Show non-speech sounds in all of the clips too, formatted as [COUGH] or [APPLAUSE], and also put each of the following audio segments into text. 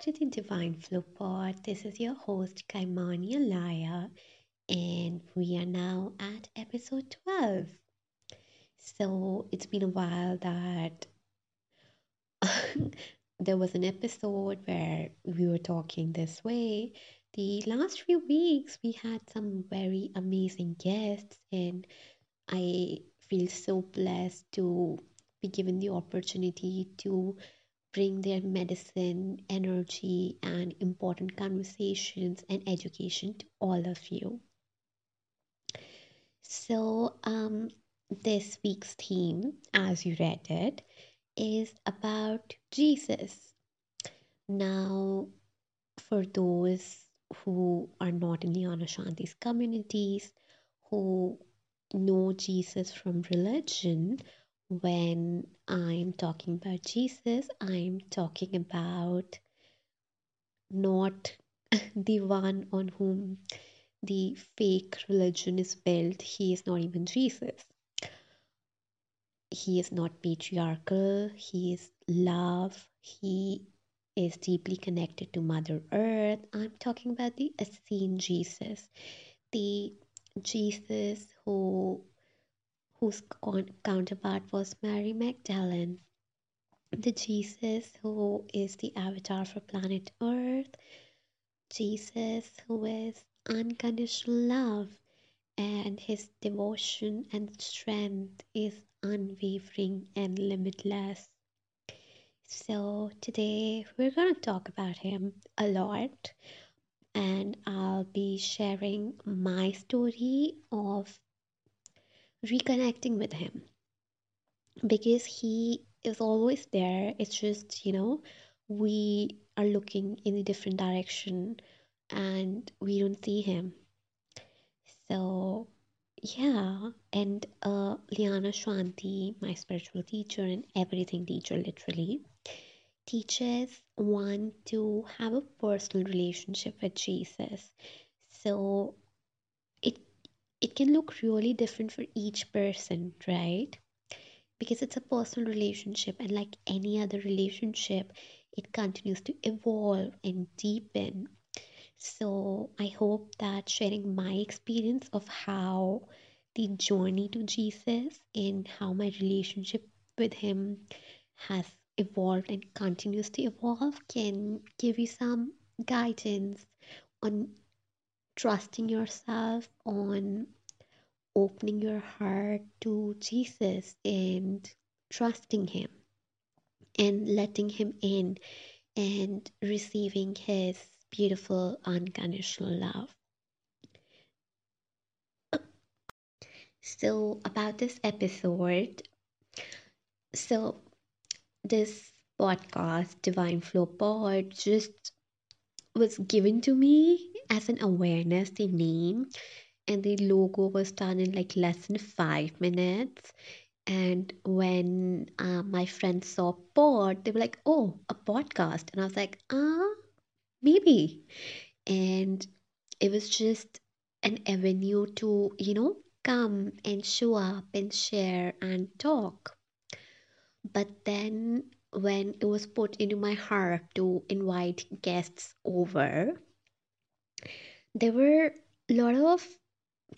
to the Divine Flow Pod. This is your host, Kaimani Alaya, and we are now at episode 12. So it's been a while that [LAUGHS] there was an episode where we were talking this way. The last few weeks, we had some very amazing guests, and I feel so blessed to be given the opportunity to bring their medicine, energy, and important conversations and education to all of you. So, um, this week's theme, as you read it, is about Jesus. Now, for those who are not in the Shanti's communities, who know Jesus from religion, when I'm talking about Jesus, I'm talking about not [LAUGHS] the one on whom the fake religion is built. He is not even Jesus. He is not patriarchal. He is love. He is deeply connected to Mother Earth. I'm talking about the Essene Jesus, the Jesus who whose counterpart was Mary Magdalene, the Jesus who is the avatar for planet Earth, Jesus who is unconditional love, and his devotion and strength is unwavering and limitless. So, today we're going to talk about him a lot, and I'll be sharing my story of reconnecting with him because he is always there. It's just, you know, we are looking in a different direction and we don't see him. So, yeah, and uh, Liana Shanti, my spiritual teacher and everything teacher, literally, teaches one to have a personal relationship with Jesus. So, it can look really different for each person, right? Because it's a personal relationship, and like any other relationship, it continues to evolve and deepen. So, I hope that sharing my experience of how the journey to Jesus and how my relationship with Him has evolved and continues to evolve can give you some guidance on trusting yourself, on opening your heart to Jesus and trusting Him and letting Him in and receiving His beautiful unconditional love. So, about this episode, so this podcast, Divine Flow Pod, just was given to me as an awareness, the name, and the logo was done in like less than five minutes. And when uh, my friends saw pod, they were like, oh, a podcast. And I was like, ah, maybe. And it was just an avenue to, you know, come and show up and share and talk. But then when it was put into my heart to invite guests over, there were a lot of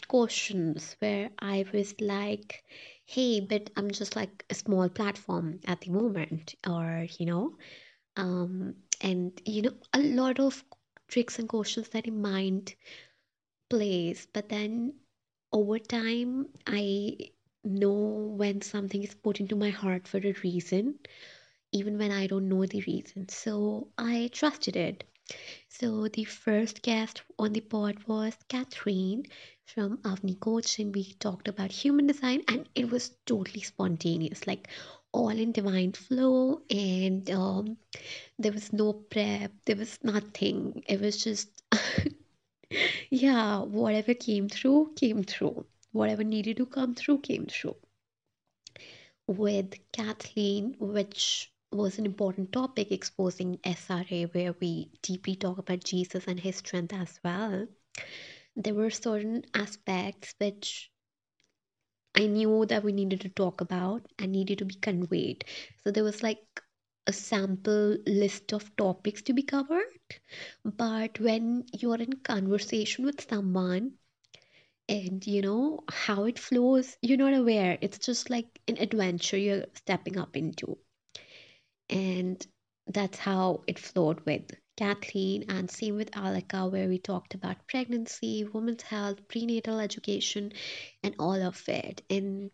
questions where I was like, hey, but I'm just like a small platform at the moment, or you know, um, and you know, a lot of tricks and questions that in mind plays, but then over time, I know when something is put into my heart for a reason, even when I don't know the reason. So I trusted it. So the first guest on the pod was Catherine from Avni Coach, and we talked about human design, and it was totally spontaneous, like all in divine flow, and um, there was no prep, there was nothing. It was just, [LAUGHS] yeah, whatever came through, came through. Whatever needed to come through, came through. With Kathleen, which was an important topic exposing SRA, where we deeply talk about Jesus and his strength as well. There were certain aspects which I knew that we needed to talk about and needed to be conveyed. So there was like a sample list of topics to be covered. But when you're in conversation with someone and you know how it flows, you're not aware. It's just like an adventure you're stepping up into. And that's how it flowed with Kathleen, and same with Alaka, where we talked about pregnancy, women's health, prenatal education, and all of it. And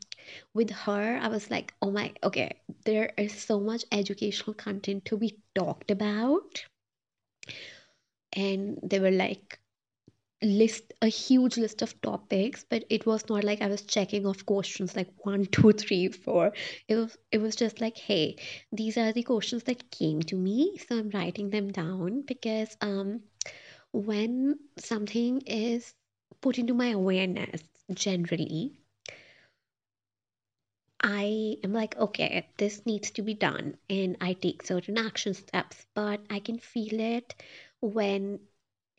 with her, I was like, oh my, okay, there is so much educational content to be talked about. And they were like, list a huge list of topics but it was not like i was checking off questions like one [LAUGHS] two three four. It was it was just like hey these are the questions that came to me so i'm writing them down because um when something is put into my awareness generally i am like okay this needs to be done and i take certain action steps but i can feel it when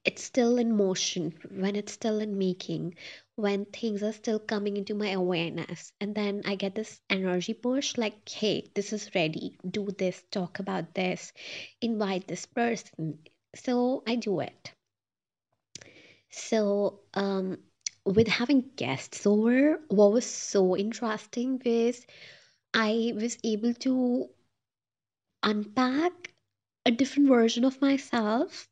it's still in motion, when it's still in making, when things are still coming into my awareness. And then I get this energy push like, hey, this is ready. Do this, talk about this, invite this person. So I do it. So, um, with having guests over, what was so interesting was I was able to unpack a different version of myself,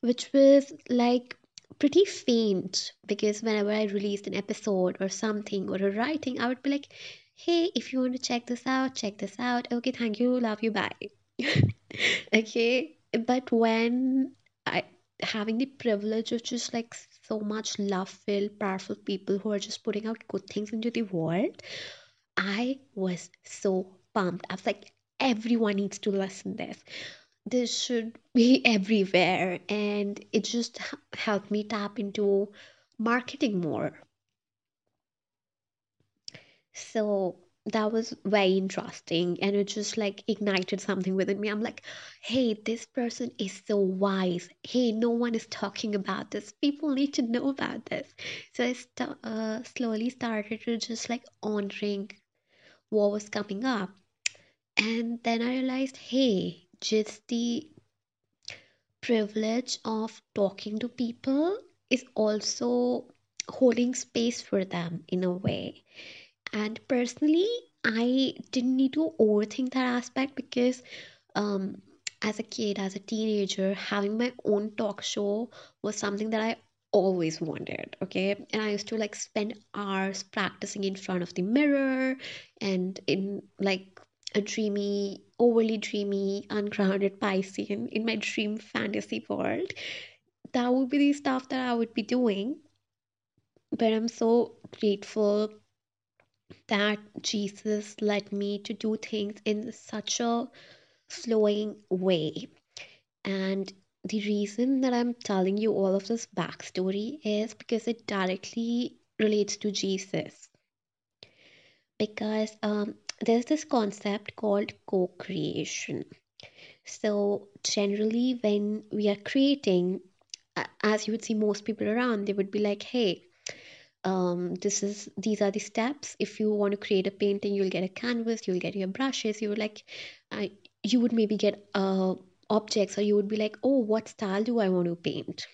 which was like pretty faint because whenever I released an episode or something or a writing, I would be like, hey, if you want to check this out, check this out. Okay, thank you, love you, bye. [LAUGHS] okay, but when I having the privilege of just like so much love filled, powerful people who are just putting out good things into the world, I was so pumped. I was like, everyone needs to listen this this should be [LAUGHS] everywhere and it just helped me tap into marketing more. So that was very interesting and it just like ignited something within me. I'm like hey this person is so wise. Hey no one is talking about this. People need to know about this. So i st- uh, slowly started to just like honoring what was coming up. And then i realized hey just the privilege of talking to people is also holding space for them in a way. And personally, I didn't need to overthink that aspect because um, as a kid, as a teenager, having my own talk show was something that I always wanted. Okay. And I used to like spend hours practicing in front of the mirror and in like a dreamy, overly dreamy, ungrounded Piscean in my dream fantasy world. That would be the stuff that I would be doing. But I'm so grateful that Jesus led me to do things in such a flowing way. And the reason that I'm telling you all of this backstory is because it directly relates to Jesus. Because um, there's this concept called co creation. So, generally, when we are creating, as you would see most people around, they would be like, hey, um, this is these are the steps. If you want to create a painting, you'll get a canvas, you'll get your brushes. You like, uh, you would maybe get uh, objects, or you would be like, oh, what style do I want to paint?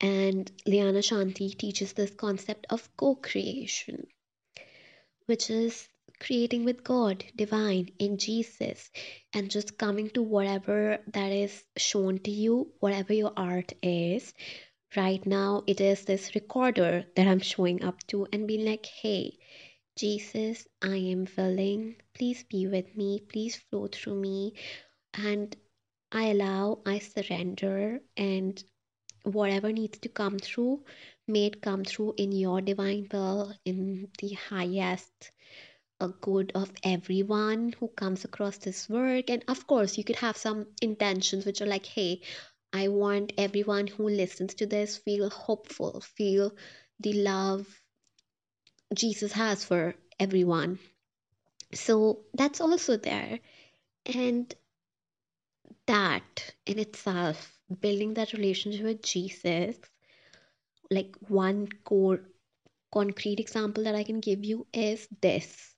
And Liana Shanti teaches this concept of co-creation, which is creating with God, divine, in Jesus, and just coming to whatever that is shown to you, whatever your art is. Right now, it is this recorder that I'm showing up to and being like, hey, Jesus, I am willing. Please be with me. Please flow through me. And I allow, I surrender, and whatever needs to come through, may it come through in your divine will, in the highest a good of everyone who comes across this work. And of course, you could have some intentions which are like, hey, I want everyone who listens to this feel hopeful, feel the love Jesus has for everyone. So that's also there. And that in itself, building that relationship with Jesus, like one core concrete example that I can give you is this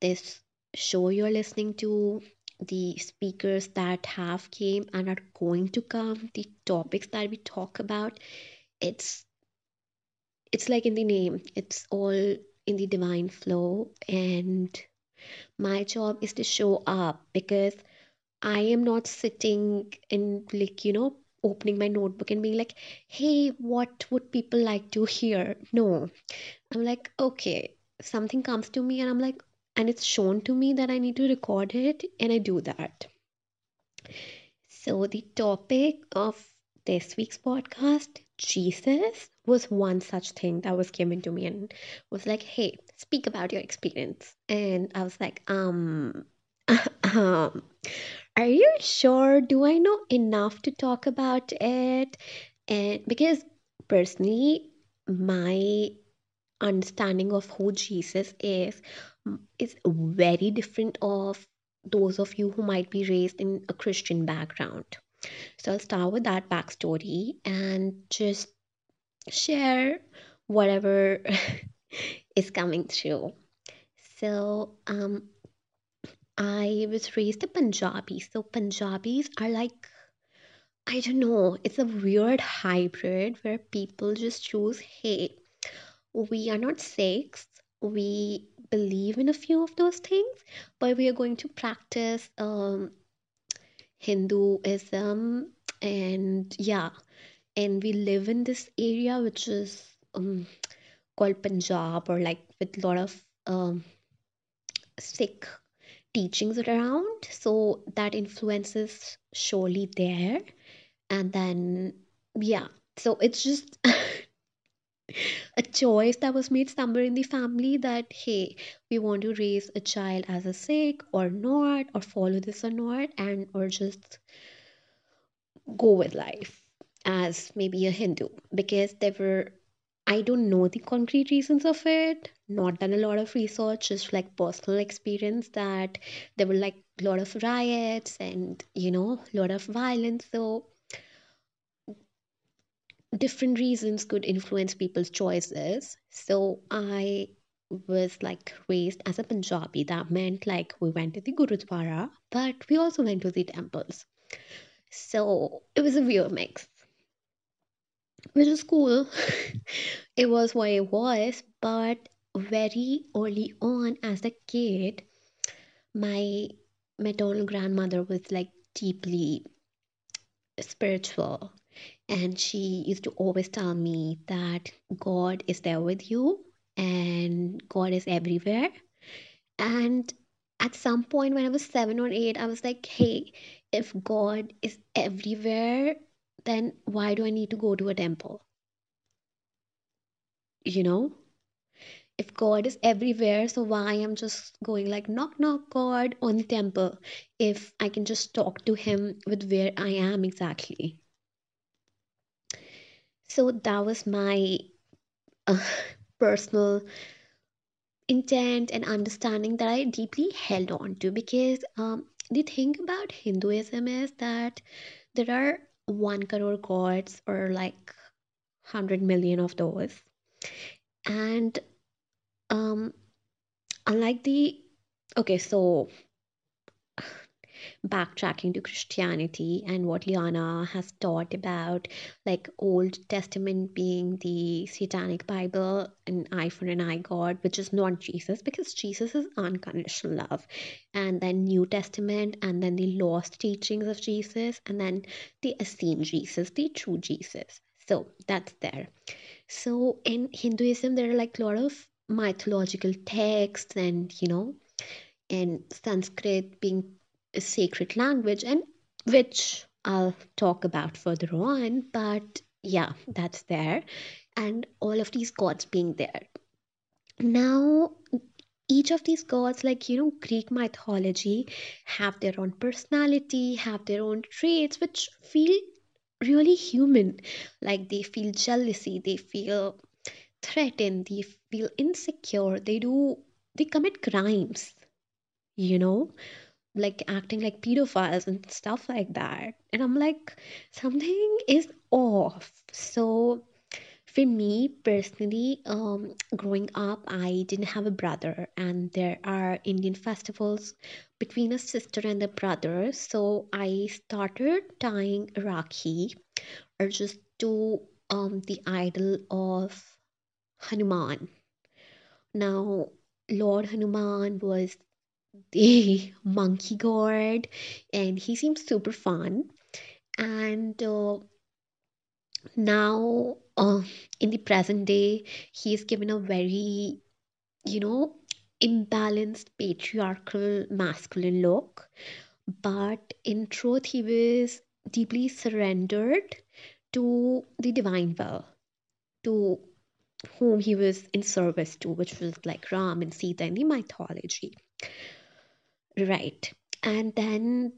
this show you're listening to the speakers that have came and are going to come, the topics that we talk about, it's it's like in the name. It's all in the divine flow and my job is to show up because I am not sitting and like, you know, opening my notebook and being like, hey, what would people like to hear? No. I'm like, okay, something comes to me and I'm like, and it's shown to me that I need to record it and I do that. So, the topic of this week's podcast, Jesus, was one such thing that was given to me and was like, hey, speak about your experience. And I was like, um, [LAUGHS] um, are you sure? Do I know enough to talk about it? And because personally, my understanding of who Jesus is is very different of those of you who might be raised in a Christian background. So I'll start with that backstory and just share whatever [LAUGHS] is coming through. So um I was raised a Punjabi. So Punjabis are like I don't know, it's a weird hybrid where people just choose, hey, we are not Sikhs. We believe in a few of those things, but we are going to practice um, Hinduism and yeah, and we live in this area which is um, called Punjab or like with a lot of um, Sikh teachings around. So that influences surely there. And then, yeah, so it's just [LAUGHS] a choice that was made somewhere in the family that hey we want to raise a child as a sikh or not or follow this or not and or just go with life as maybe a hindu. Because there were i don't know the concrete reasons of it not done a lot of research just like personal experience that there were like a lot of riots and you know a lot of violence. So different reasons could influence people's choices. So I was like raised as a Punjabi. That meant like we went to the Gurudwara, but we also went to the temples. So it was a weird mix, which is cool. it was what it was, but very early on as a kid, my maternal grandmother was like deeply spiritual and she used to always tell me that God is there with you and God is everywhere. And at some point when I was seven or eight, I was like, hey, if God is everywhere, then why do I need to go to a temple? You know? If God is everywhere, so why I'm just going like knock knock God on the temple if I can just talk to him with where I am exactly. So that was my uh, personal intent and understanding that I deeply held on to because um, the thing about Hinduism is that there are one crore gods or like 100 million of those. And um, unlike the, okay, so backtracking to Christianity and what Liana has taught about like Old Testament being the Satanic Bible, an eye for an eye God, which is not Jesus because Jesus is unconditional love, and then New Testament, and then the lost teachings of Jesus, and then the Essene Jesus, the true Jesus. So that's there. So in Hinduism, there are like a lot of mythological texts and you know and Sanskrit being sacred language and which I'll talk about further on but yeah that's there. And all of these gods being there. Now each of these gods like you know greek mythology have their own personality have their own traits which feel really human. Like they feel jealousy they feel threatened they feel insecure they do they commit crimes you know like acting like pedophiles and stuff like that. And I'm like, something is off. So for me personally, um, growing up, I didn't have a brother, and there are Indian festivals between a sister and a brother. So I started tying Rakhi or just to um, the idol of Hanuman. Now, Lord Hanuman was the [LAUGHS] monkey god, and he seems super fun. And uh, now, uh, in the present day, he is given a very, you know, imbalanced patriarchal masculine look. But in truth, he was deeply surrendered to the divine will, to whom he was in service to, which was like Ram and Sita in the mythology. Right. And then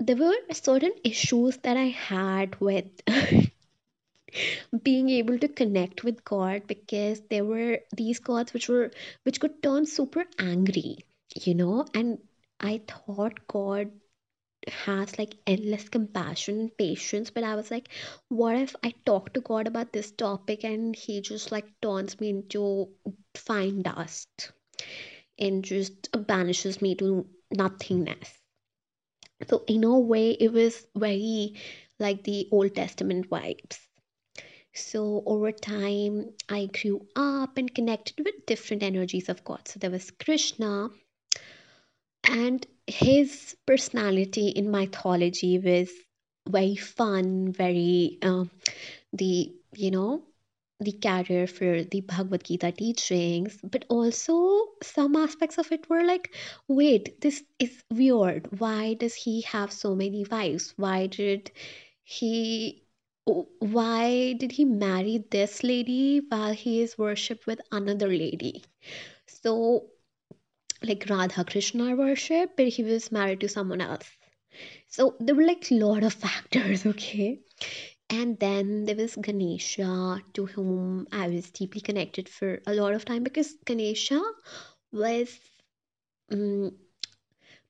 there were certain issues that I had with [LAUGHS] being able to connect with God because there were these gods which were which could turn super angry, you know, and I thought God has like endless compassion and patience, but I was like, what if I talk to God about this topic and he just like turns me into fine dust and just banishes me to nothingness? So in a way, it was very like the Old Testament vibes. So over time, I grew up and connected with different energies of God. So there was Krishna, and his personality in mythology was very fun, very uh, the you know the carrier for the Bhagavad Gita teachings, but also some aspects of it were like, wait, this is weird. Why does he have so many wives? Why did he why did he marry this lady while he is worshipped with another lady? So like Radha Krishna worship, but he was married to someone else. So there were like a lot of factors, [LAUGHS] okay? And then there was Ganesha, to whom I was deeply connected for a lot of time because Ganesha was um,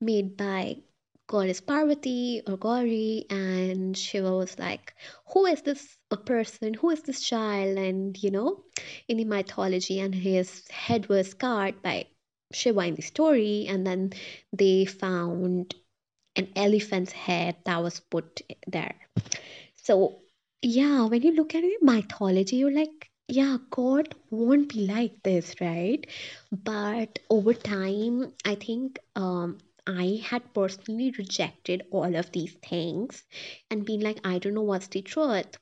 made by goddess Parvati or Gauri, and Shiva was like, Who is this a person? Who is this child? And you know, in the mythology, and his head was scarred by Shiva in the story, and then they found an elephant's head that was put there. So, yeah, when you look at it, mythology, you're like, yeah, God won't be like this, right? But over time, I think um, I had personally rejected all of these things and been like, I don't know what's the truth.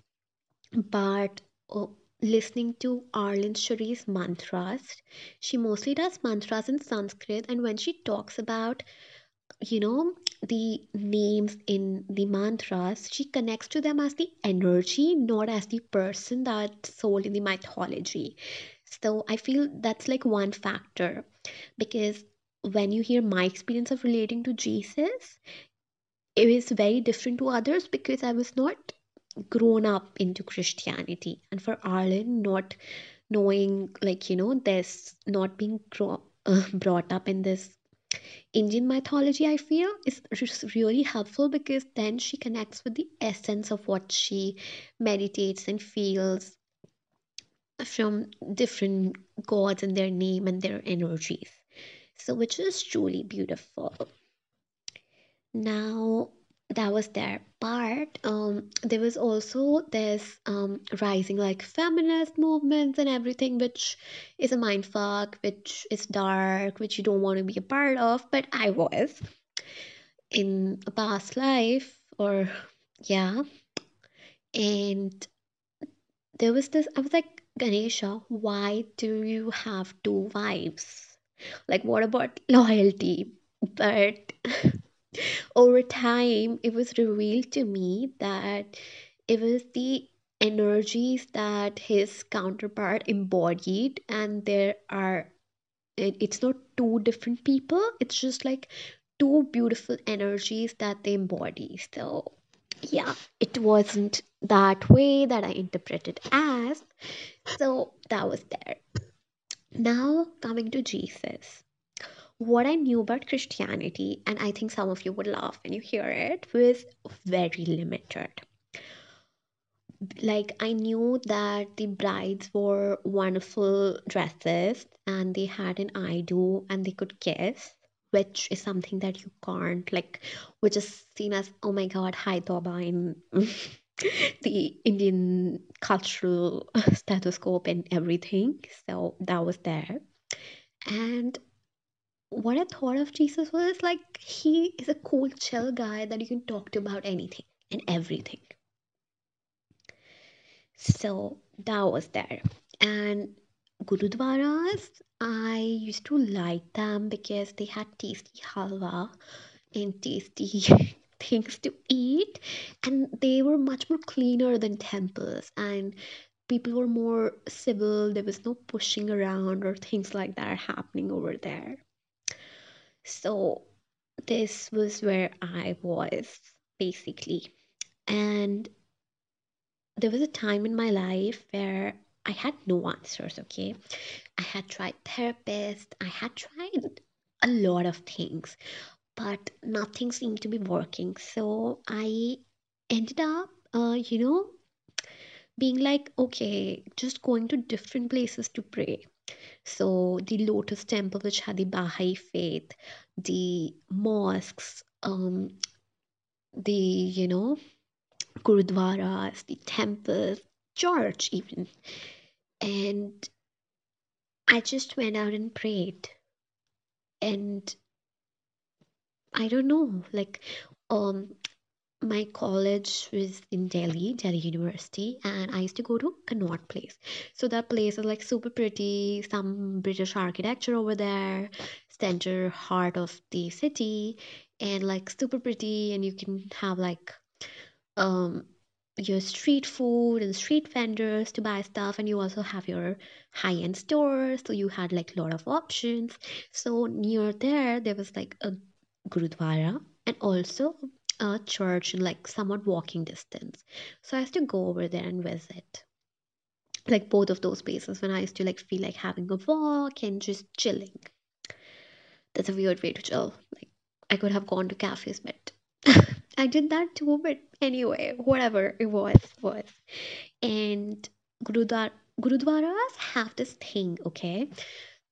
But uh, listening to Aaralyn Shiri's mantras, she mostly does mantras in Sanskrit, and when she talks about you know the names in the mantras she connects to them as the energy not as the person that's sold in the mythology. So i feel that's like one factor. Because when you hear my experience of relating to jesus it is very different to others because i was not grown up into christianity. And for Aaralyn not knowing like you know this not being [LAUGHS] brought up in this Indian mythology, I feel, is really helpful because then she connects with the essence of what she meditates and feels from different gods and their name and their energies. So, which is truly beautiful. Now, that was their part. Um, there was also this um, rising like feminist movements and everything, which is a mindfuck, which is dark, which you don't want to be a part of. But I was in a past life, or yeah. And there was this, I was like, Ganesha, why do you have two wives? Like, what about loyalty? But [LAUGHS] over time, it was revealed to me that it was the energies that his counterpart embodied, and there are, it, it's not two different people, it's just like two beautiful energies that they embody. So, yeah, it wasn't that way that I interpreted as. So, that was there. Now, coming to Jesus what I knew about Christianity, and I think some of you would laugh when you hear it, was very limited. like I knew that the brides wore wonderful dresses and they had an I do and they could kiss, which is something that you can't like, which is seen as oh my god, hi toba in [LAUGHS] the Indian cultural [LAUGHS] stethoscope and everything. So that was there. And what I thought of Jesus was like he is a cool, chill guy that you can talk to about anything and everything. So that was there. And Gurudwaras, I used to like them because they had tasty halwa and tasty [LAUGHS] things to eat, and they were much more cleaner than temples. And people were more civil, there was no pushing around or things like that happening over there. So, this was where I was basically. And there was a time in my life where I had no answers, okay? I had tried therapist, I had tried a lot of things, but nothing seemed to be working. So I ended up, uh, you know, being like, okay, just going to different places to pray. So the Lotus Temple, which had the Baha'i faith, the mosques, um, the, you know, gurudwaras, the temples, church even. And I just went out and prayed. And I don't know, like, um, my college was in Delhi, Delhi University, and I used to go to Connaught Place. So that place is like super pretty, some British architecture over there, center heart of the city, and like super pretty, and you can have like um your street food and street vendors to buy stuff and you also have your high-end stores so you had like a lot of options so near there there was like a gurudwara and also a church in like somewhat walking distance so i used to go over there and visit like both of those places when i used to like feel like having a walk and just chilling that's a weird way to chill like i could have gone to cafes but [LAUGHS] I did that too, but anyway, whatever it was, was. And Gurudwar Gurudwaras have this thing, okay,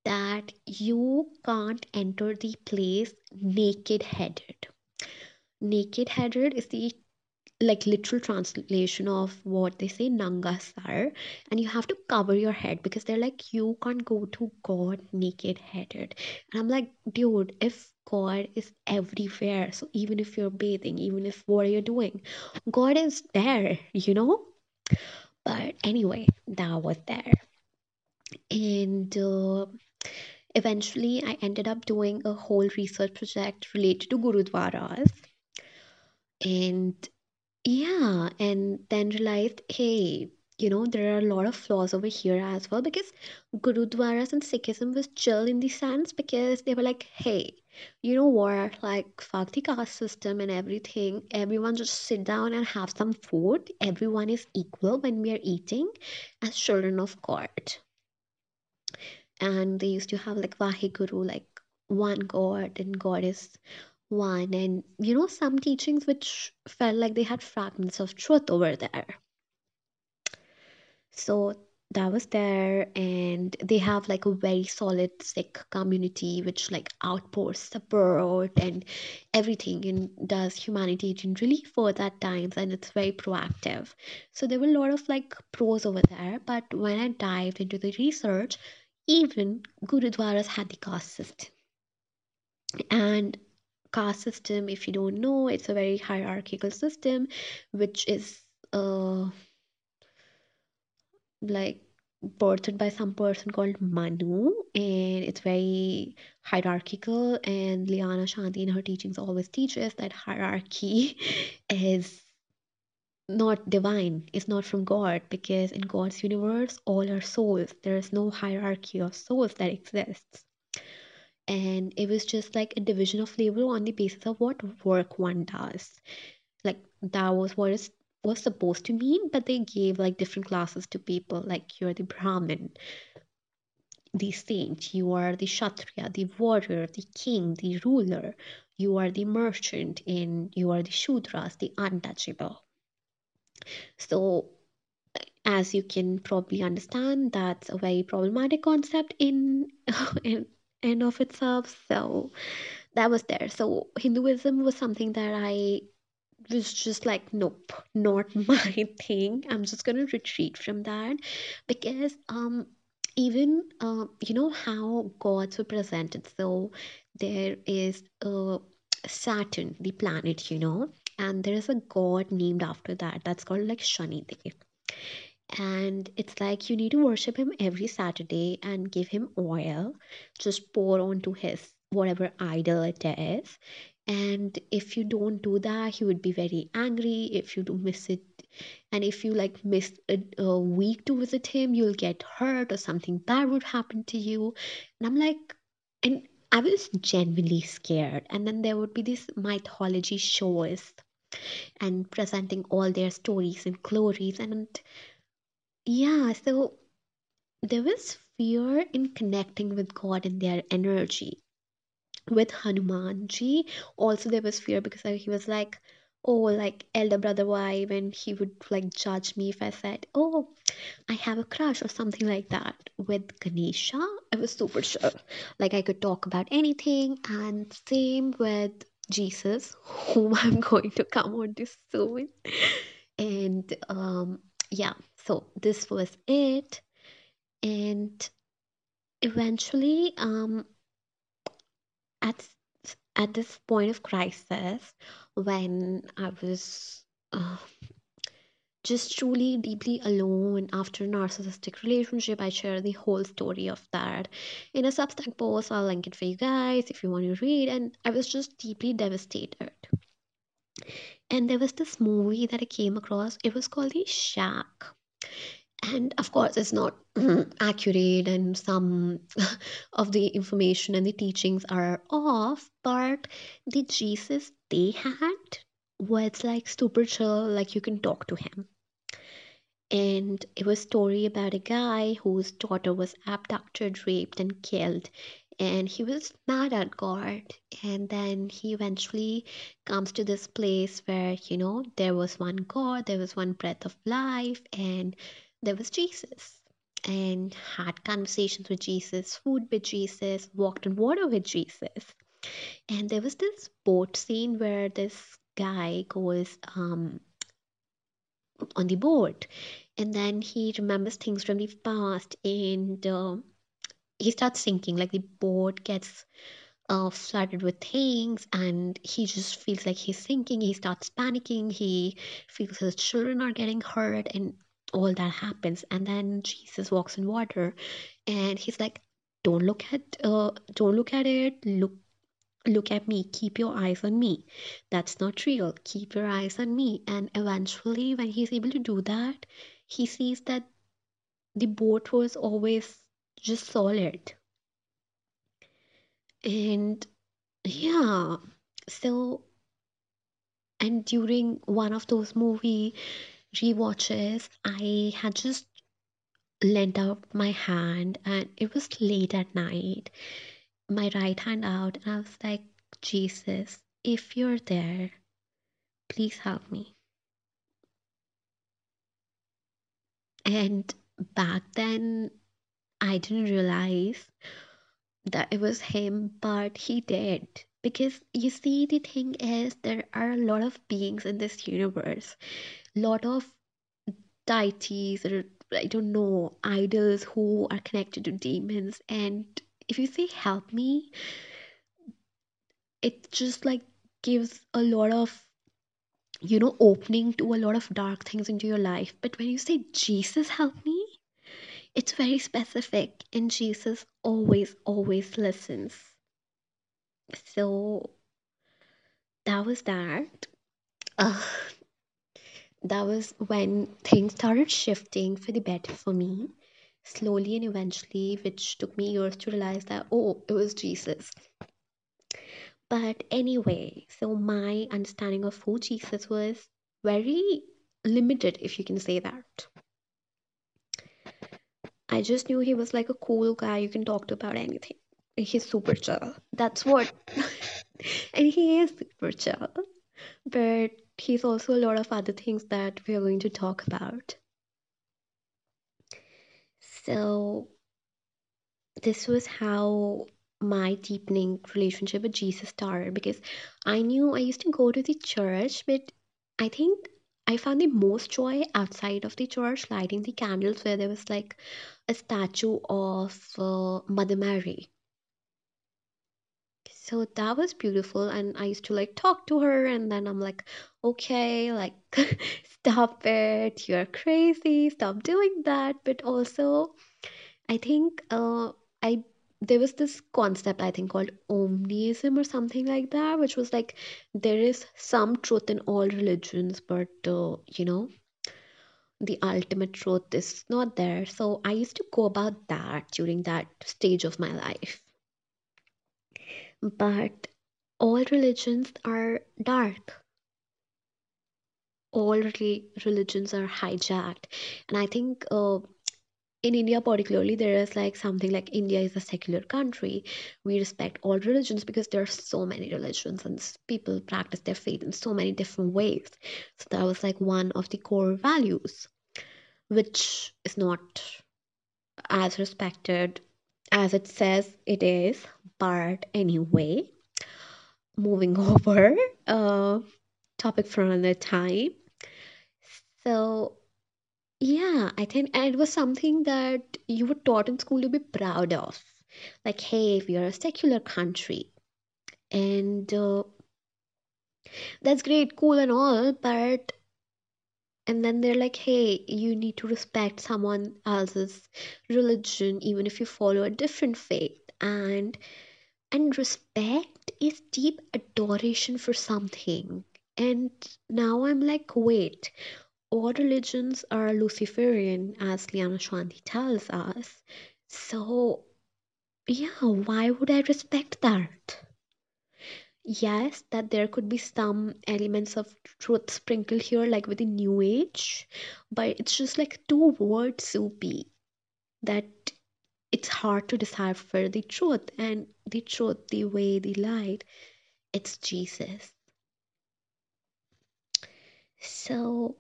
that you can't enter the place naked headed. Naked headed is the like literal translation of what they say nangasar. And you have to cover your head because they're like you can't go to god naked headed and i'm like dude if god is everywhere so even if you're bathing even if what are you doing? God is there you know? But anyway that was there. And uh, eventually i ended up doing a whole research project related to gurudwaras and yeah, and then realized, hey, you know, there are a lot of flaws over here as well because Gurudwaras and Sikhism was chill in the sense because they were like, hey, you know what, like, fuck the caste system and everything. Everyone just sit down and have some food. Everyone is equal when we are eating as children of God. And they used to have like Vaheguru, like one God, and God is one and you know some teachings which felt like they had fragments of truth over there. So that was there and they have like a very solid sikh community which like outpours support and everything and does humanitarian relief for that times and it's very proactive. So there were a lot of like pros over there but when i dived into the research even gurudwaras had the caste system. And caste system if you don't know it's a very hierarchical system which is uh like birthed by some person called Manu and it's very hierarchical and Liana Shanti in her teachings always teaches that hierarchy [LAUGHS] is not divine it's not from god because in god's universe all are souls. There is no hierarchy of souls that exists and it was just like a division of labor on the basis of what work one does. Like that was what it was supposed to mean but they gave like different classes to people like you're the brahmin the saint you are the kshatriya the warrior the king the ruler you are the merchant and you are the shudras the untouchable. So as you can probably understand, that's a very problematic concept in [LAUGHS] in and of itself. So that was there. So Hinduism was something that I was just like, nope, not [LAUGHS] my thing. I'm just gonna retreat from that because um even uh, you know how gods were presented. So there is uh, Saturn, the planet, you know, and there is a god named after that. That's called like Shani Dev and it's like you need to worship him every Saturday and give him oil, just pour onto his whatever idol it is. And if you don't do that, he would be very angry if you do miss it. And if you like miss a, a week to visit him, you'll get hurt or something bad would happen to you. And I'm like, and I was genuinely scared. And then there would be these mythology shows and presenting all their stories and glories. And yeah, so there was fear in connecting with God and their energy. With Hanumanji, also there was fear because he was like, oh, like elder brother vibe, and he would like judge me if I said, oh, I have a crush or something like that. With Ganesha, I was super sure. Like I could talk about anything, and same with Jesus, whom [LAUGHS] I'm going to come on to soon. And um, yeah, so this was it. And eventually, um, at at this point of crisis, when I was uh, just truly deeply alone after a narcissistic relationship, I share the whole story of that in a Substack post. I'll link it for you guys if you want to read. And I was just deeply devastated. And there was this movie that I came across. It was called The Shack. And of course it's not [CLEARS THROAT] accurate and some [LAUGHS] of the information and the teachings are off but the jesus they had was like super chill like you can talk to him. And it was a story about a guy whose daughter was abducted raped and killed and he was mad at god. And then he eventually comes to this place where you know there was one god there was one breath of life and there was jesus. And had conversations with jesus food with jesus walked on water with jesus. And there was this boat scene where this guy goes um on the boat. And then he remembers things from the past and uh, he starts sinking like the boat gets uh, flooded with things and he just feels like he's sinking he starts panicking he feels his children are getting hurt and all that happens. And then jesus walks in water and he's like don't look at uh, don't look at it. Look look at me. Keep your eyes on me. That's not real. Keep your eyes on me. And eventually when he's able to do that he sees that the boat was always just solid and yeah so and during one of those movie rewatches i had just lent out my hand and it was late at night. My right hand out and i was like jesus if you're there please help me. And back then i didn't realize that it was him, but he did. Because you see, the thing is, there are a lot of beings in this universe, lot of deities or I don't know, idols who are connected to demons. And if you say help me, it just like gives a lot of you know opening to a lot of dark things into your life. But when you say Jesus help me, it's very specific, and Jesus always, always listens. So that was that. Uh, that was when things started shifting for the better for me, slowly and eventually, which took me years to realize that, oh, it was Jesus. But anyway, so my understanding of who Jesus was very limited, if you can say that. I just knew he was like a cool guy you can talk to about anything. He's super chill. That's [LAUGHS] what. [LAUGHS] and he is super chill. But he's also a lot of other things that we are going to talk about. So this was how my deepening relationship with Jesus started because I knew I used to go to the church, but I think I found the most joy outside of the church, lighting the candles where there was like a statue of uh, Mother Mary. So that was beautiful, and I used to like talk to her, and then I'm like, okay, like, [LAUGHS] stop it, you're crazy, stop doing that. But also, I think uh, I there was this concept I think called omniism or something like that, which was like there is some truth in all religions, but uh, you know the ultimate truth is not there. So I used to go about that during that stage of my life. But all religions are dark. All really religions are hijacked, and I think uh, in India, particularly, there is like something like India is a secular country. We respect all religions because there are so many religions and people practice their faith in so many different ways. So that was like one of the core values, which is not as respected as it says it is. But anyway, moving [LAUGHS] over, uh, topic for another time. So Yeah, I think and it was something that you were taught in school to be proud of. Like, hey, we are a secular country. And uh, that's great, cool and all, but and then they're like, hey, you need to respect someone else's religion, even if you follow a different faith. And and respect is deep adoration for something. And now I'm like, wait, all religions are Luciferian, as Liana Shanti tells us. So, yeah, why would I respect that? Yes, that there could be some elements of truth sprinkled here, like with the New Age, but it's just like too word soupy that it's hard to decipher the truth. And the truth, the way, the light, it's Jesus. So,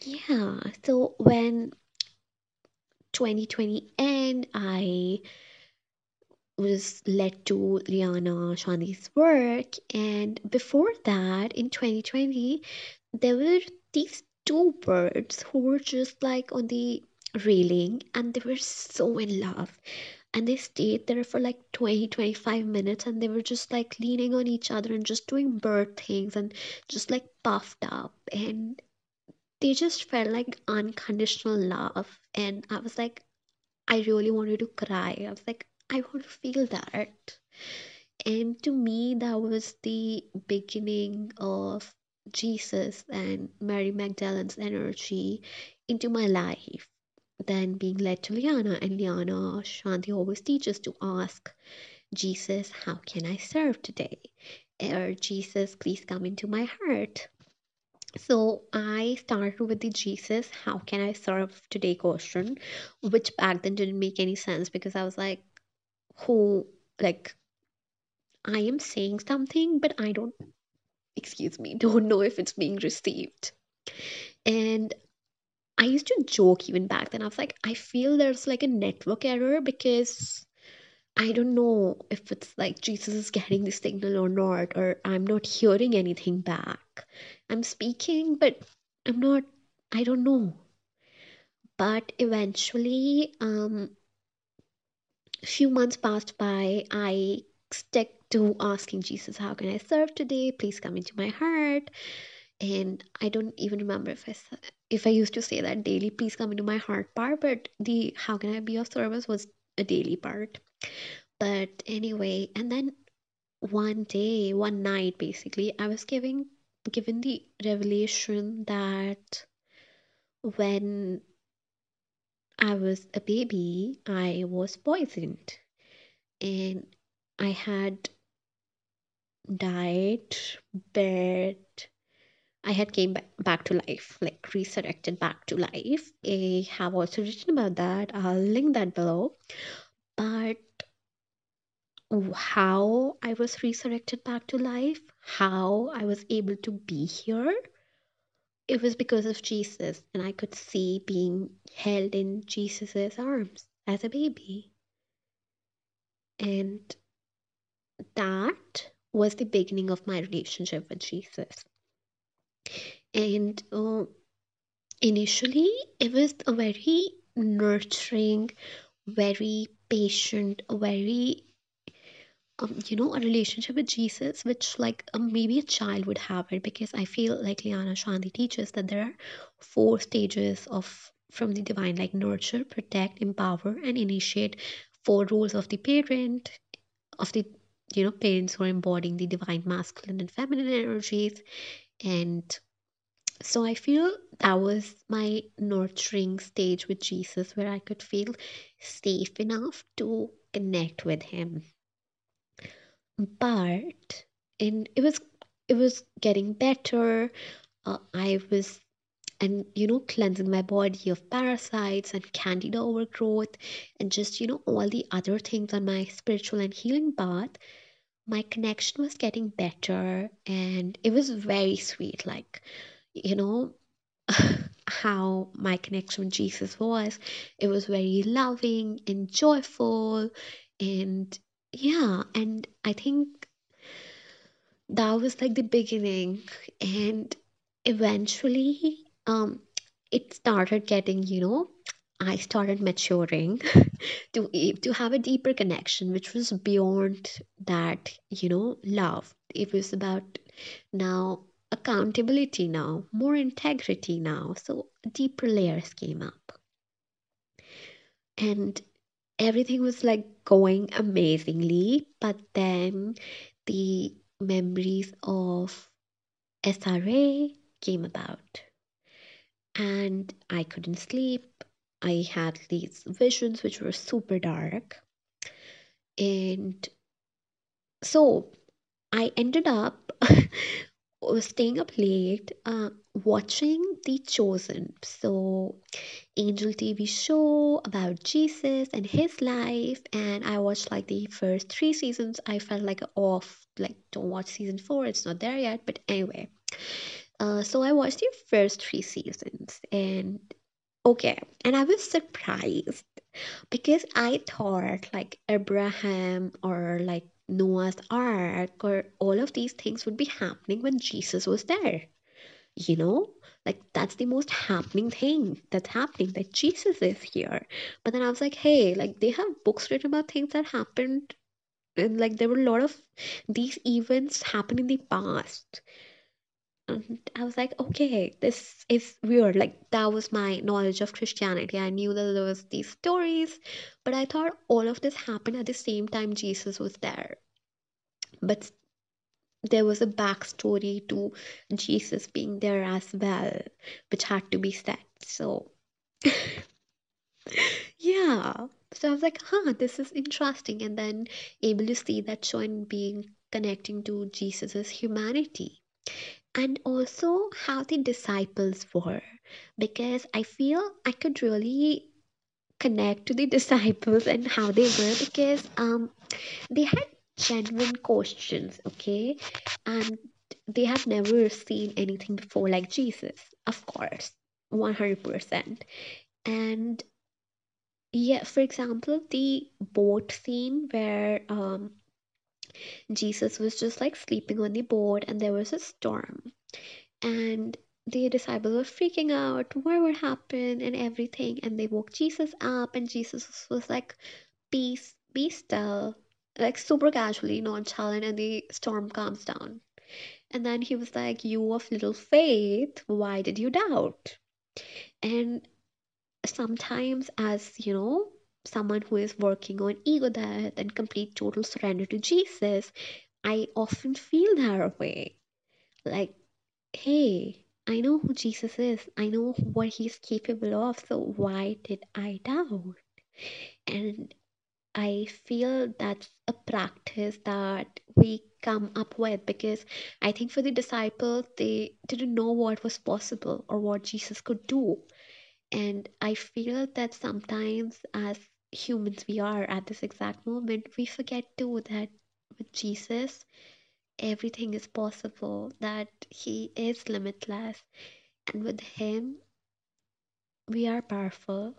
yeah, so when 2020 end, I was led to Liana Shanti's work. And before that, in 2020, there were these two birds who were just like on the railing and they were so in love. And they stayed there for like 20, 25 minutes and they were just like leaning on each other and just doing bird things and just like puffed up. And they just felt like unconditional love. And I was like, I really wanted to cry. I was like, I want to feel that. And to me, that was the beginning of Jesus and Mary Magdalene's energy into my life. Then being led to Liana, and Liana Shanti always teaches to ask Jesus, How can I serve today? Or Jesus, please come into my heart. So I started with the Jesus, how can I serve today question, which back then didn't make any sense because I was like, who, like, I am saying something, but I don't, excuse me, [LAUGHS] don't know if it's being received. And I used to joke even back then. I was like, I feel there's like a network error because I don't know if it's like Jesus is getting the signal or not, or I'm not hearing anything back. I'm speaking, but I'm not, I don't know. But eventually, um, a few months passed by. I stuck to asking Jesus, How can I serve today? Please come into my heart. And I don't even remember if I if I used to say that daily, please come into my heart part, but the how can I be of service was a daily part. But anyway, and then one day, one night basically, I was giving given the revelation that when I was a baby, I was poisoned and I had died, but I had came ba- back to life, like resurrected back to life. I have also written about that. I'll link that below. But how I was resurrected back to life, how I was able to be here, it was because of Jesus, and I could see being held in Jesus's arms as a baby. And that was the beginning of my relationship with Jesus. And uh, initially, it was a very nurturing, very patient, very um, you know, a relationship with Jesus, which like um, maybe a child would have it, because I feel like Liana Shanti teaches that there are four stages of from the divine, like nurture, protect, empower, and initiate. Four roles of the parent, of the you know parents who are embodying the divine masculine and feminine energies, and so I feel that was my nurturing stage with Jesus, where I could feel safe enough to connect with him but and it was it was getting better. Uh, i was and you know cleansing my body of parasites and candida overgrowth and just you know all the other things on my spiritual and healing path my connection was getting better. And it was very sweet like you know [LAUGHS] how my connection with jesus was. It was very loving and joyful and yeah and i think that was like the beginning and eventually um it started getting you know i started maturing [LAUGHS] to to have a deeper connection which was beyond that you know love. It was about now accountability now more integrity now so deeper layers came up. And everything was like going amazingly but then the memories of SRA came about and I couldn't sleep. I had these visions which were super dark. And so I ended up [LAUGHS] staying up late uh, watching The Chosen. So, Angel TV show about Jesus and his life. And I watched like the first three seasons. I felt like off, like, don't watch season four, it's not there yet. But anyway, uh, so I watched the first three seasons. And okay, and I was surprised because I thought like Abraham or like Noah's Ark or all of these things would be happening when Jesus was there. You know, like that's the most happening thing that's happening that Jesus is here. But then I was like, hey, like they have books written about things that happened and like there were a lot of these events happen in the past I was like, okay, this is weird. Like that was my knowledge of Christianity. I knew that there was these stories, but I thought all of this happened at the same time Jesus was there. But there was a backstory to Jesus being there as well, which had to be said. So [LAUGHS] yeah. So I was like, huh, this is interesting. And then able to see that and being connecting to Jesus's humanity and also how the disciples were because I feel I could really connect to the [LAUGHS] disciples and how they were because um they had genuine questions okay? And they had never seen anything before like Jesus of course 100% and yeah for example the boat scene where um Jesus was just like sleeping on the boat and there was a storm. And the disciples were freaking out what would happen and everything. And they woke jesus up and jesus was like peace be still like super casually nonchalant and the storm calms down. And then he was like you of little faith why did you doubt? And sometimes as you know someone who is working on ego death and complete total surrender to jesus i often feel that way like hey, I know who Jesus is. I know what he's capable of. So why did I doubt? And I feel that's a practice that we come up with because I think for the disciples, they didn't know what was possible or what Jesus could do. And I feel that sometimes, as humans, we are at this exact moment, we forget too that with Jesus, everything is possible, that He is limitless. And with Him, we are powerful.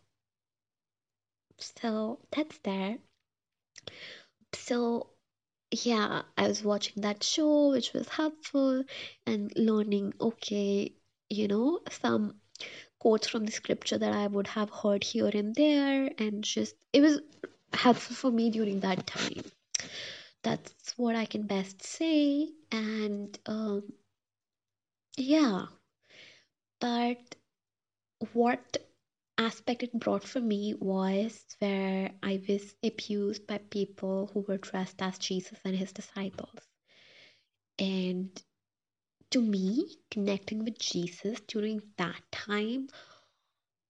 So that's there. So, yeah, I was watching that show, which was helpful, and learning, okay, you know, some quotes from the scripture that I would have heard here and there, and just it was helpful for me during that time. That's what I can best say, and um, yeah, but what aspect it brought for me was where I was abused by people who were dressed as Jesus and his disciples. And to me, connecting with Jesus during that time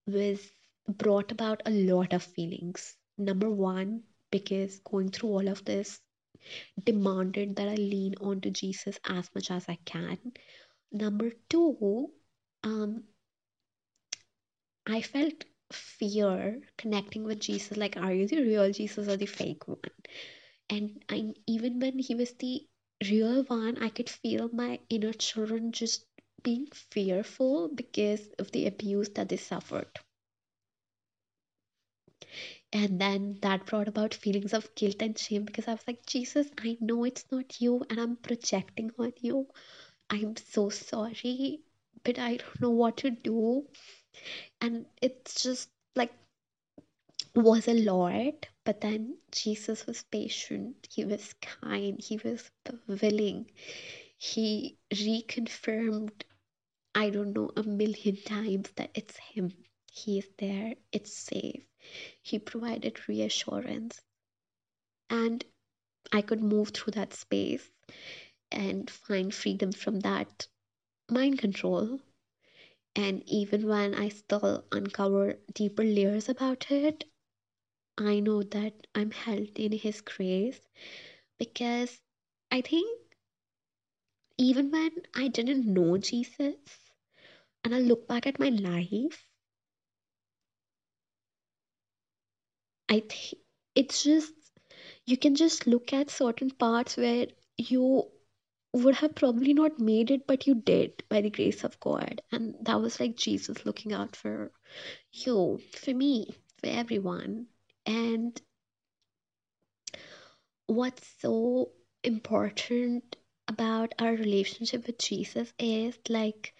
was brought about a lot of feelings. Number one, because going through all of this demanded that I lean onto Jesus as much as I can. Number two, um, I felt fear connecting with Jesus. Like, are you the real Jesus or the fake one? And I, even when he was the real one, I could feel my inner children just being fearful because of the abuse that they suffered. And then that brought about feelings of guilt and shame because I was like, Jesus, I know it's not you and I'm projecting on you. I'm so sorry, but I don't know what to do. And it's just like was a lot, but then Jesus was patient, he was kind, he was willing. He reconfirmed, I don't know, a million times that it's him. He is there, it's safe. He provided reassurance. And I could move through that space and find freedom from that mind control. And even when I still uncover deeper layers about it, I know that I'm held in His grace because I think even when I didn't know Jesus and I look back at my life, I think it's just you can just look at certain parts where you would have probably not made it, but you did by the grace of God. And that was like Jesus looking out for you, for me, for everyone. And what's so important about our relationship with Jesus is like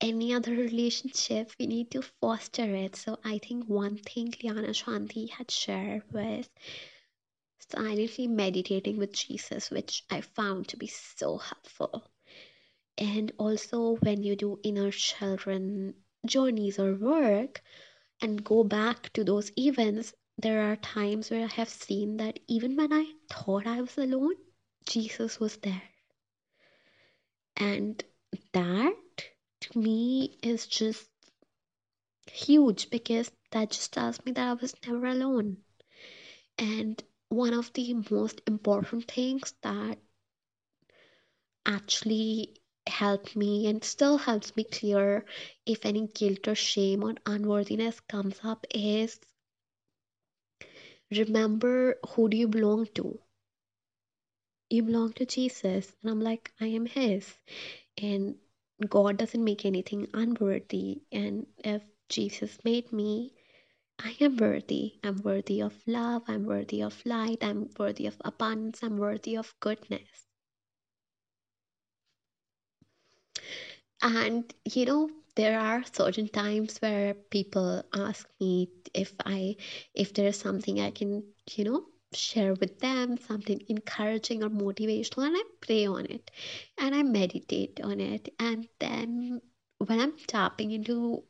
any other relationship, we need to foster it. So I think one thing Liana Shanti had shared was silently meditating with Jesus, which I found to be so helpful. And also, when you do inner children journeys or work and go back to those events, there are times where I have seen that even when I thought I was alone, Jesus was there. And that to me is just huge because that just tells me that I was never alone. And one of the most important things that actually helped me and still helps me clear if any guilt or shame or unworthiness comes up is remember who do you belong to you belong to jesus and i'm like i am his and god doesn't make anything unworthy and if jesus made me I am worthy. I'm worthy of love. I'm worthy of light. I'm worthy of abundance. I'm worthy of goodness. And you know, there are certain times where people ask me if I if there's something I can, you know, share with them, something encouraging or motivational, and I pray on it. And I meditate on it. And then when I'm tapping into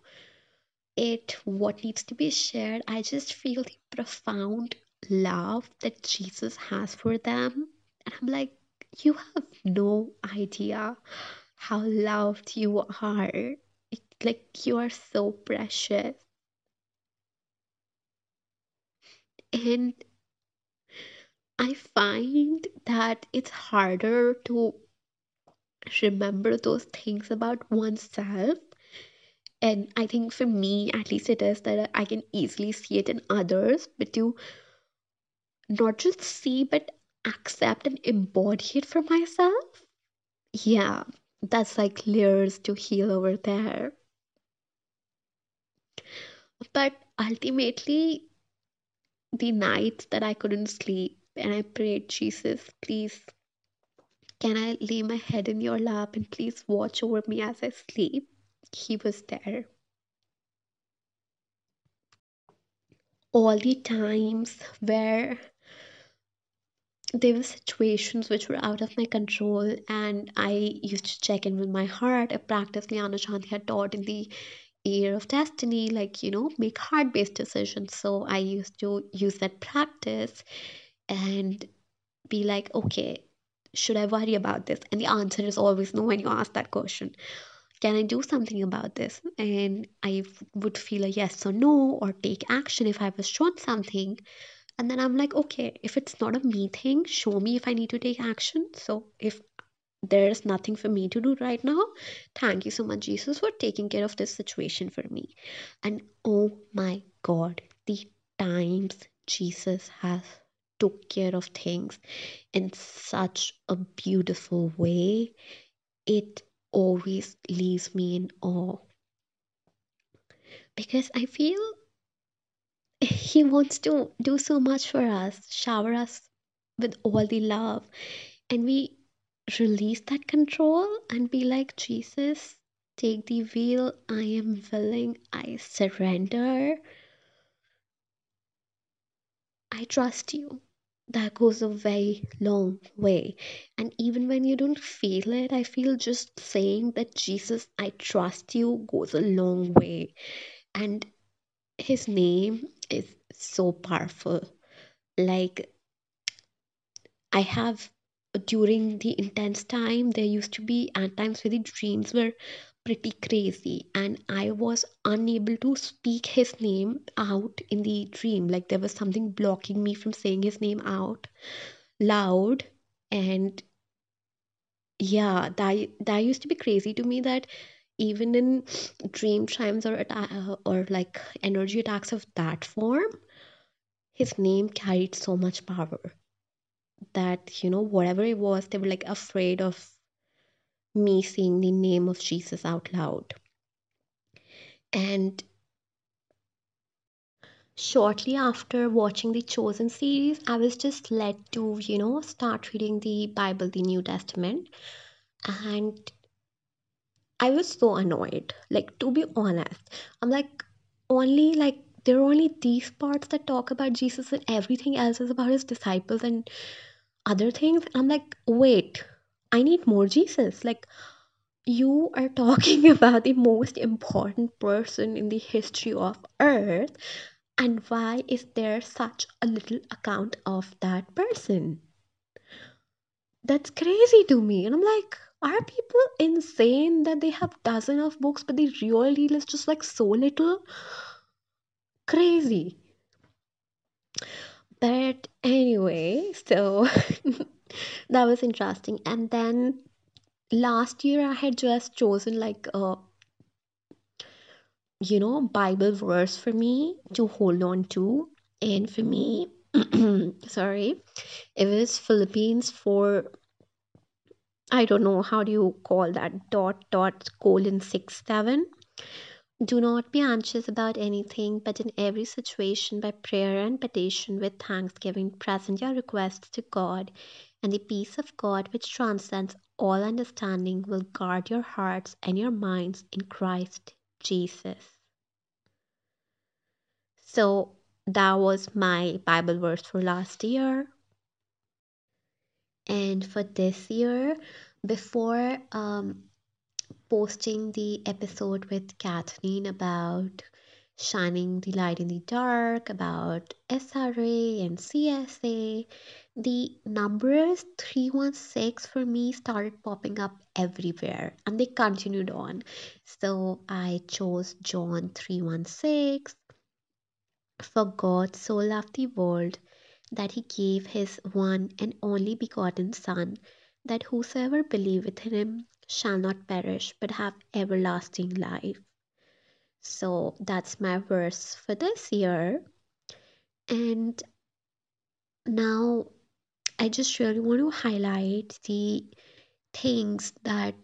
it what needs to be shared i just feel the profound love that jesus has for them. And i'm like you have no idea how loved you are like you are so precious. And i find that it's harder to remember those things about oneself. And i think for me at least it is that i can easily see it in others but to not just see but accept and embody it for myself. Yeah that's like layers to heal over there But ultimately, the nights that I couldn't sleep and I prayed, Jesus, please, can I lay my head in your lap and please watch over me as I sleep? He was there. All the times where there were situations which were out of my control and I used to check in with my heart. I practiced Liana Shanti had taught in the year of destiny, like, you know, make heart-based decisions. So I used to use that practice and be like, okay, should I worry about this? And the answer is always no when you ask that question. Can I do something about this? And I would feel a yes or no or take action if I was shown something. And then I'm like, okay, if it's not a me thing, show me if I need to take action. So if there's nothing for me to do right now, thank you so much, Jesus, for taking care of this situation for me. And oh my God, the times Jesus has took care of things in such a beautiful way, it always leaves me in awe. Because I feel [LAUGHS] he wants to do so much for us, shower us with all the love, and we release that control and be like, Jesus, take the wheel. I am willing. I surrender. I trust you. That goes a very long way. And even when you don't feel it, I feel just saying that Jesus, I trust you goes a long way. And his name is so powerful. Like, I have during the intense time, there used to be at times where the dreams were pretty crazy, and I was unable to speak his name out in the dream. Like there was something blocking me from saying his name out loud. And yeah, that that used to be crazy to me that even in dream times or or like energy attacks of that form, his name carried so much power. That you know whatever it was they were like afraid of me saying the name of jesus out loud. And shortly after watching the chosen series i was just led to you know start reading the bible the new testament. And i was so annoyed. Like to be honest i'm like only like there are only these parts that talk about jesus and everything else is about his disciples. And other things i'm like wait i need more jesus. Like you are talking [LAUGHS] about the most important person in the history of earth and why is there such a little account of that person? That's crazy to me. And i'm like are people insane that they have dozen of books but the real deal is just like so little? Crazy but anyway so [LAUGHS] that was interesting and then last year i had just chosen like a you know, Bible verse for me to hold on to. And for me, [CLEARS THROAT] sorry, it was Philippians for, I don't know, how do you call that? Dot, dot, colon, six, seven. Do not be anxious about anything, but in every situation, by prayer and petition with thanksgiving, present your requests to God, and the peace of God, which transcends all understanding, will guard your hearts and your minds in Christ Jesus. So that was my Bible verse for last year. And for this year, before um, posting the episode with Kathleen about shining the light in the dark, about SRA and CSA, the numbers 316 for me started popping up everywhere and they continued on. So I chose John 316 For God so loved the world that he gave his one and only begotten Son, that whosoever believeth in him shall not perish but have everlasting life. So that's my verse for this year. And now I just really want to highlight the things that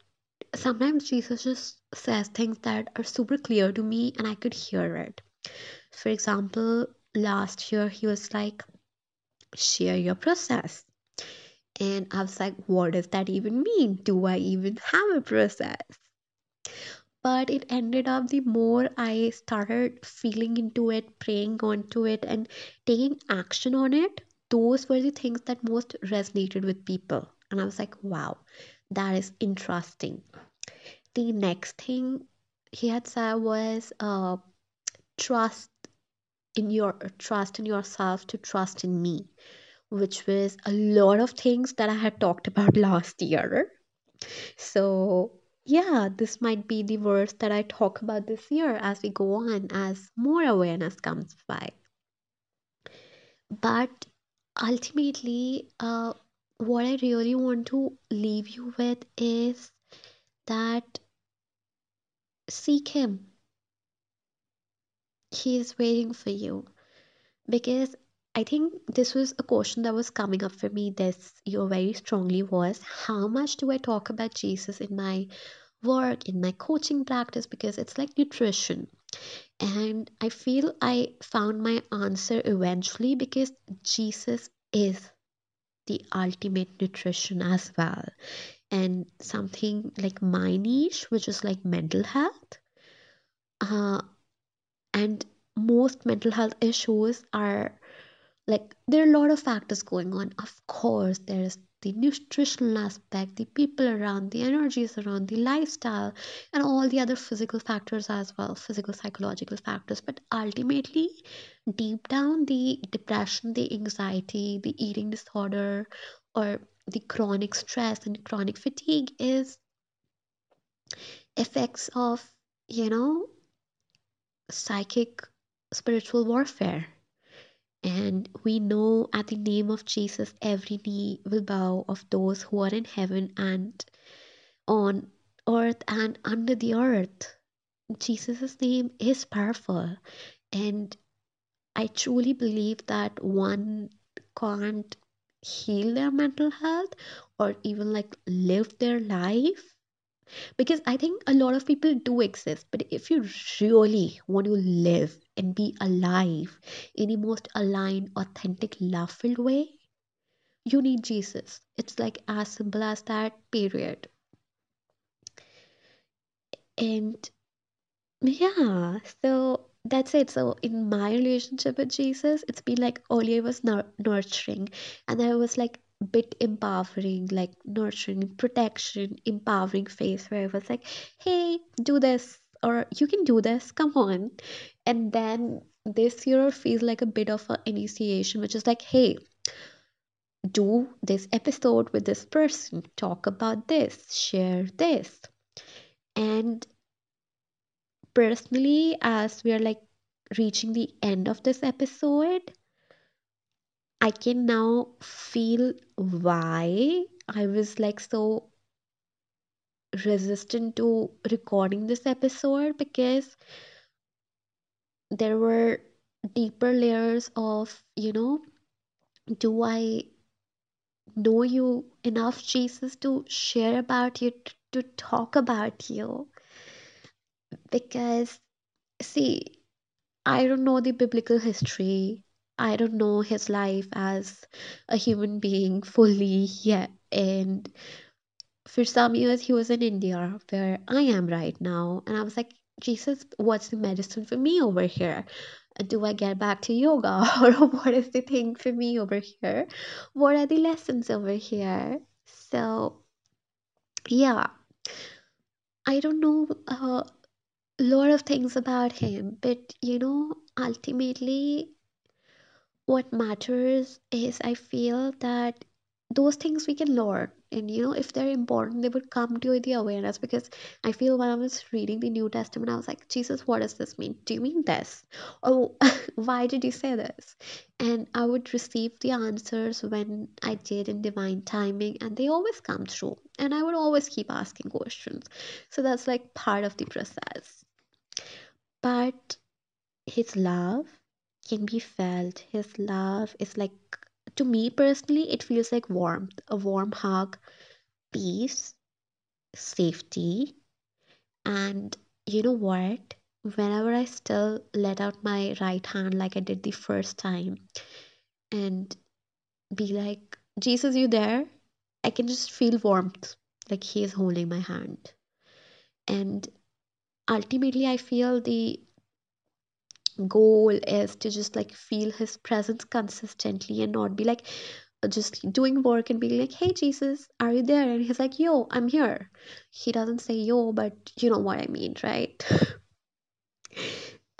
sometimes Jesus just says things that are super clear to me and I could hear it. For example, last year he was like, share your process. And I was like, what does that even mean? Do I even have a process? But it ended up the more I started feeling into it, praying onto it, and taking action on it, those were the things that most resonated with people. And I was like, wow, that is interesting. The next thing he had said was uh, trust in your trust in yourself to trust in me, which was a lot of things that I had talked about last year. So, yeah, this might be the verse that I talk about this year as we go on, as more awareness comes by. But ultimately, uh, what I really want to leave you with is that seek Him. He is waiting for you. Because I think this was a question that was coming up for me this year very strongly was how much do I talk about Jesus in my work, in my coaching practice? Because it's like nutrition. And I feel I found my answer eventually because Jesus is the ultimate nutrition as well. And something like my niche, which is like mental health, uh, and most mental health issues are like there are a lot of factors going on. Of course there's the nutritional aspect the people around the energies around the lifestyle and all the other physical factors as well physical psychological factors. But ultimately deep down the depression the anxiety the eating disorder or the chronic stress and chronic fatigue is effects of you know psychic spiritual warfare And we know at the name of Jesus, every knee will bow of those who are in heaven and on earth and under the earth. Jesus' name is powerful. And I truly believe that one can't heal their mental health or even like live their life because I think a lot of people do exist, but if you really want to live and be alive in the most aligned, authentic, love filled way, you need Jesus. It's like as simple as that, period. And yeah, so that's it. So in my relationship with Jesus, it's been like earlier was nurturing, and I was like bit empowering, like nurturing, protection, empowering phase where I was like, hey, do this, or you can do this, come on. And then this year feels like a bit of an initiation, which is like, hey, do this episode with this person, talk about this, share this. And personally, as we are like reaching the end of this episode, I can now feel why I was like so resistant to recording this episode because there were deeper layers of, you know, do I know you enough, Jesus, to share about you, to talk about you? Because, see, I don't know the biblical history. I don't know his life as a human being fully yet. And for some years, he was in India, where I am right now. And I was like, Jesus, what's the medicine for me over here? Do I get back to yoga? [LAUGHS] Or what is the thing for me over here? What are the lessons over here? So, yeah, I don't know uh, a lot of things about him, but you know, ultimately, what matters is I feel that those things we can learn and you know if they're important they would come to the awareness because I feel when I was reading the New Testament I was like Jesus what does this mean? Do you mean this? Oh [LAUGHS] why did you say this? And I would receive the answers when I did in divine timing and they always come true. And I would always keep asking questions. So that's like part of the process. But his love can be felt. His love is like, to me personally, it feels like warmth, a warm hug, peace, safety, and you know what? whenever I still let out my right hand like I did the first time and be like, Jesus, you there? I can just feel warmth, like he is holding my hand. And ultimately, I feel the goal is to just like feel his presence consistently and not be like just doing work and being like, hey, Jesus, are you there? And he's like, yo, I'm here. He doesn't say yo, but you know what I mean, right? [LAUGHS]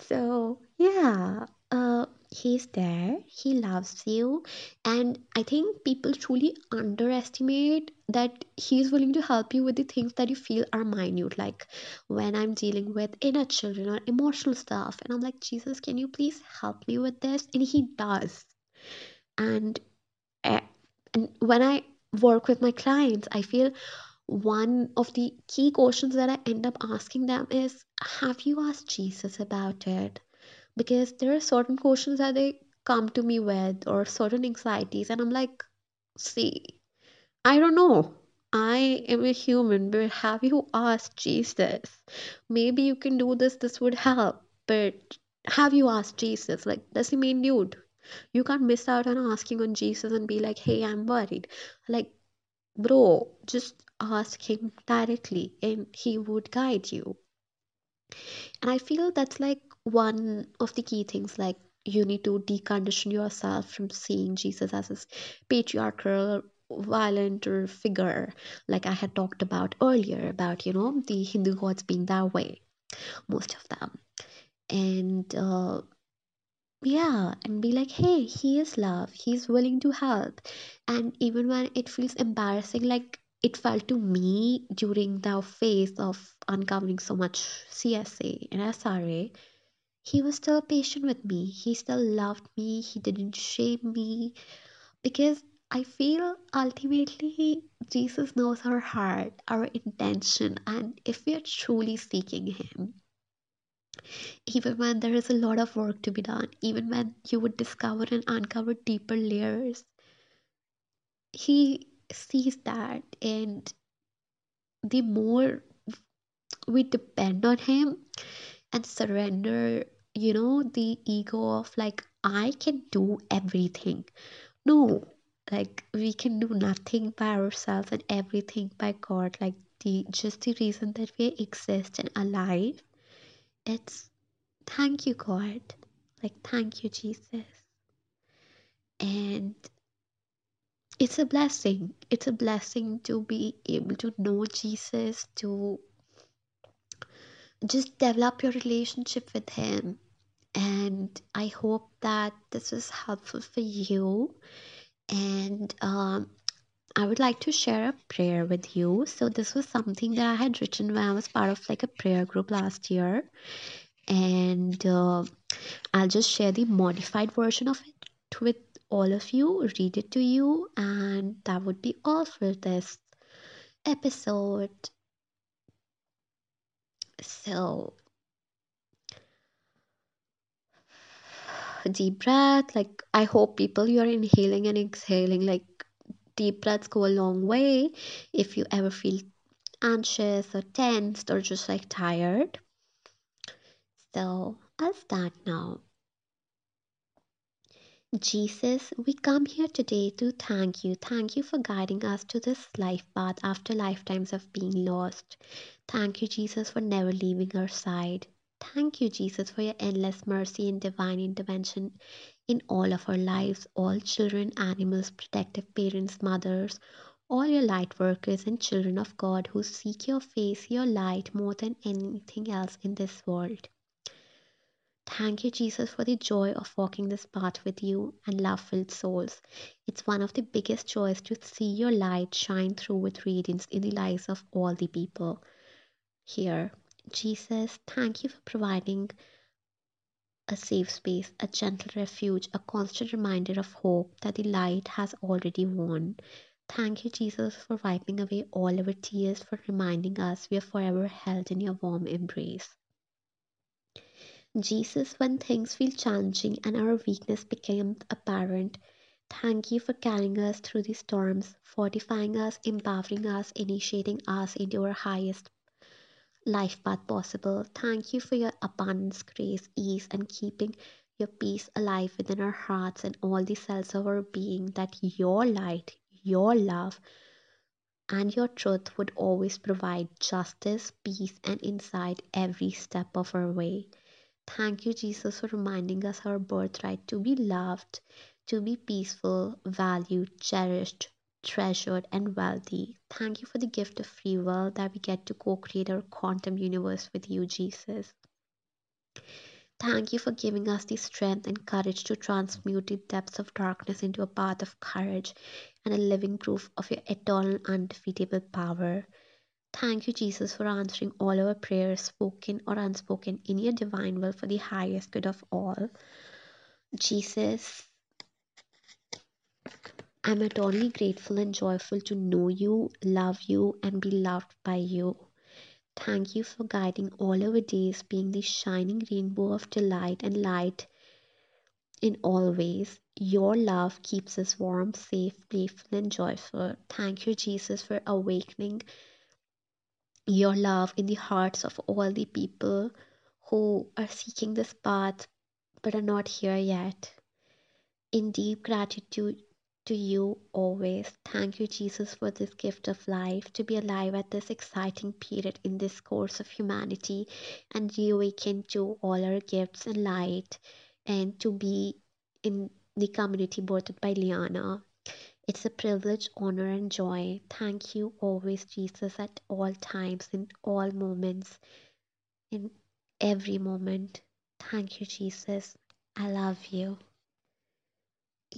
So, yeah, uh, he's there, he loves you, and I think people truly underestimate that he's willing to help you with the things that you feel are minute, like when I'm dealing with inner children or emotional stuff, and I'm like, Jesus, can you please help me with this? And he does. And, uh, and when I work with my clients, I feel one of the key questions that I end up asking them is Have you asked Jesus about it? Because there are certain questions that they come to me with, or certain anxieties, and I'm like, See, I don't know. I am a human, but have you asked Jesus? Maybe you can do this, this would help. But have you asked Jesus? Like, does he mean dude? You can't miss out on asking on Jesus and be like, hey, I'm worried. Like, Bro, just ask him directly and he would guide you. And I feel that's like one of the key things like you need to decondition yourself from seeing Jesus as this patriarchal, violent or figure like I had talked about earlier about, you know, the Hindu gods being that way, most of them. And uh, yeah, and be like, hey, he is love. He's willing to help. And even when it feels embarrassing, like it felt to me during the phase of uncovering so much CSA and SRA, he was still patient with me. He still loved me. He didn't shame me because I feel ultimately Jesus knows our heart, our intention, and if we are truly seeking him, even when there is a lot of work to be done, even when you would discover and uncover deeper layers, he sees that. And the more we depend on him and surrender, you know, the ego of like, I can do everything. No, like, we can do nothing by ourselves and everything by God. Like, the just the reason that we exist and alive, it's thank you, God. Like, thank you, Jesus. And it's a blessing. It's a blessing to be able to know Jesus, to just develop your relationship with Him. And I hope that this is helpful for you. And um, I would like to share a prayer with you. So, this was something that I had written when I was part of like a prayer group last year. And uh, I'll just share the modified version of it with all of you, read it to you, and that would be all for this episode. So, deep breath. Like, I hope people you're inhaling and exhaling. Like, deep breaths go a long way if you ever feel anxious or tensed or just like tired. So, I'll start now. Jesus, we come here today to thank you. Thank you for guiding us to this life path after lifetimes of being lost. Thank you, Jesus, for never leaving our side. Thank you, Jesus, for your endless mercy and divine intervention in all of our lives, all children, animals, protective parents, mothers, all your light workers and children of God who seek your face, your light more than anything else in this world. Thank you, Jesus, for the joy of walking this path with you and love filled souls. It's one of the biggest joys to see your light shine through with radiance in the lives of all the people here. Jesus, thank you for providing a safe space, a gentle refuge, a constant reminder of hope that the light has already won. Thank you, Jesus, for wiping away all our tears, for reminding us we are forever held in your warm embrace. Jesus, when things feel challenging and our weakness becomes apparent, thank you for carrying us through the storms, fortifying us, empowering us, initiating us into our highest life path possible. Thank you for your abundance, grace, ease, and keeping your peace alive within our hearts and all the cells of our being, that your light, your love, and your truth would always provide justice, peace, and insight every step of our way. Thank you, Jesus, for reminding us our birthright to be loved, to be peaceful, valued, cherished, treasured, and wealthy. Thank you for the gift of free will that we get to co create our quantum universe with you, Jesus. Thank you for giving us the strength and courage to transmute the depths of darkness into a path of courage and a living proof of your eternal, undefeatable power. Thank you, Jesus, for answering all our prayers, spoken or unspoken, in your divine will for the highest good of all. Jesus, I'm eternally grateful and joyful to know you, love you, and be loved by you. Thank you for guiding all our days, being the shining rainbow of delight and light in all ways. Your love keeps us warm, safe, playful, and joyful. Thank you, Jesus, for awakening your love in the hearts of all the people who are seeking this path but are not here yet. In deep gratitude to you always. Thank you, Jesus, for this gift of life, to be alive at this exciting period in this course of humanity and reawaken to all our gifts and light and to be in the community birthed by Liana. It's a privilege, honor, and joy. Thank you always, Jesus, at all times, in all moments, in every moment. Thank you, Jesus. I love you.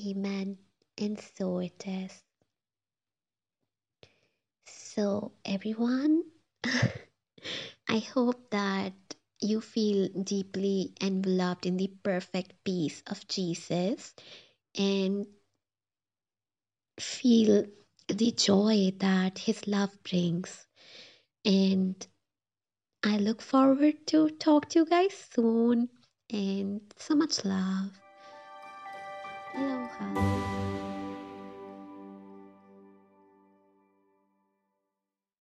Amen. And so it is. So, everyone, [LAUGHS] I hope that you feel deeply enveloped in the perfect peace of Jesus and feel the joy that his love brings. And I look forward to talk to you guys soon and so much love. Aloha.